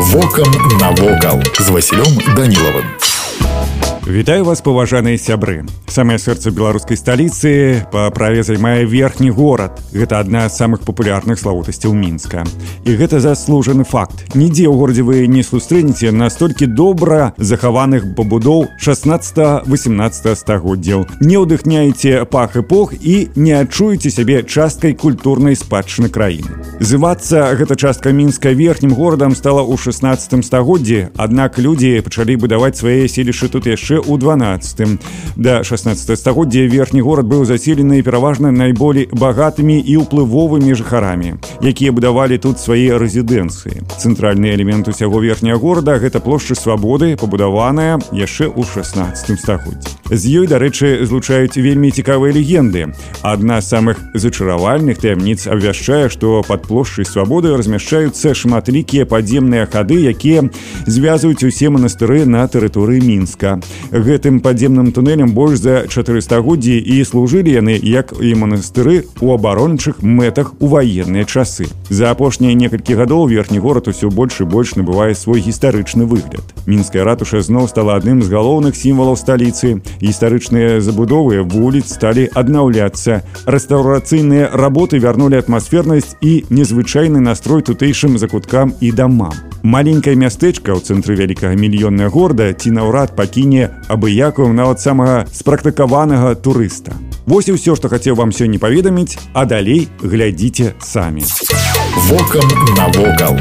Вокам навокал з Васілём Данілавым. Вітаю вас паважаныя сябры самае сэрца беларускай сталіцы па праве займае верхні горад гэта адна з самых папулярных славутасцяў мінска і гэта заслужаны факт нідзе ў горадзе вы не сустрэнеце настолькі добра захаваных пабудоў 16 18 стагоддзяў не ўдыхняеце пах эпох і не адчуеце сябе часткай культурнай спадчыны краіны Зывацца гэта частка мінска верхнім горадам стала ў 16 стагоддзі. Аднак людзі пачалі будаваць свае селішчы тут яшчэ ў 12 да 16 стагоддзя верхні горад быў заселены пераважна найболей багатымі і ўплывовымі жыхарамі якія будавалі тут свае рэзідэнцыі. Цэнтральны элемент усяго верхняга горада гэта плошча свабоды пабудаваная яшчэ ў 16 стагоддзі. З ёй дарэчы злучаюць вельмі цікавыя легенды. Адна з самых зачаравальных таямніц абвяшчае што под плошчай свабоды размяшчаюцца шматлікія падземныя хады якія звязваюць усе манастыры на тэрыторыі мінска гэтым падземным туннелем больш за 400годдзі і служылі яны як і манастыры у абарончых мэтах у ваенныя часы за апошнія некалькі гадоў верхні горад усё больш і больш набывае свой гістарычны выгляд мінская ратуша зноў стала адным з галоўных сімвалаў сталіцы гістарычныя забудовы вуліц сталі аднаўляцца рэстаўрацыйныя работы вярнулі атмасфернасць і незвычайны настрой тутэйшым закуткам і дамам маленькае мястэчка ў цэнтры вялікага мільённая горда ці наўрад пакіне абыякую нават самага спрактыкаванага турыста Вось і ўсё што хацеў вам сёння паведаміць а далей глядзіце самі Вокам навокал.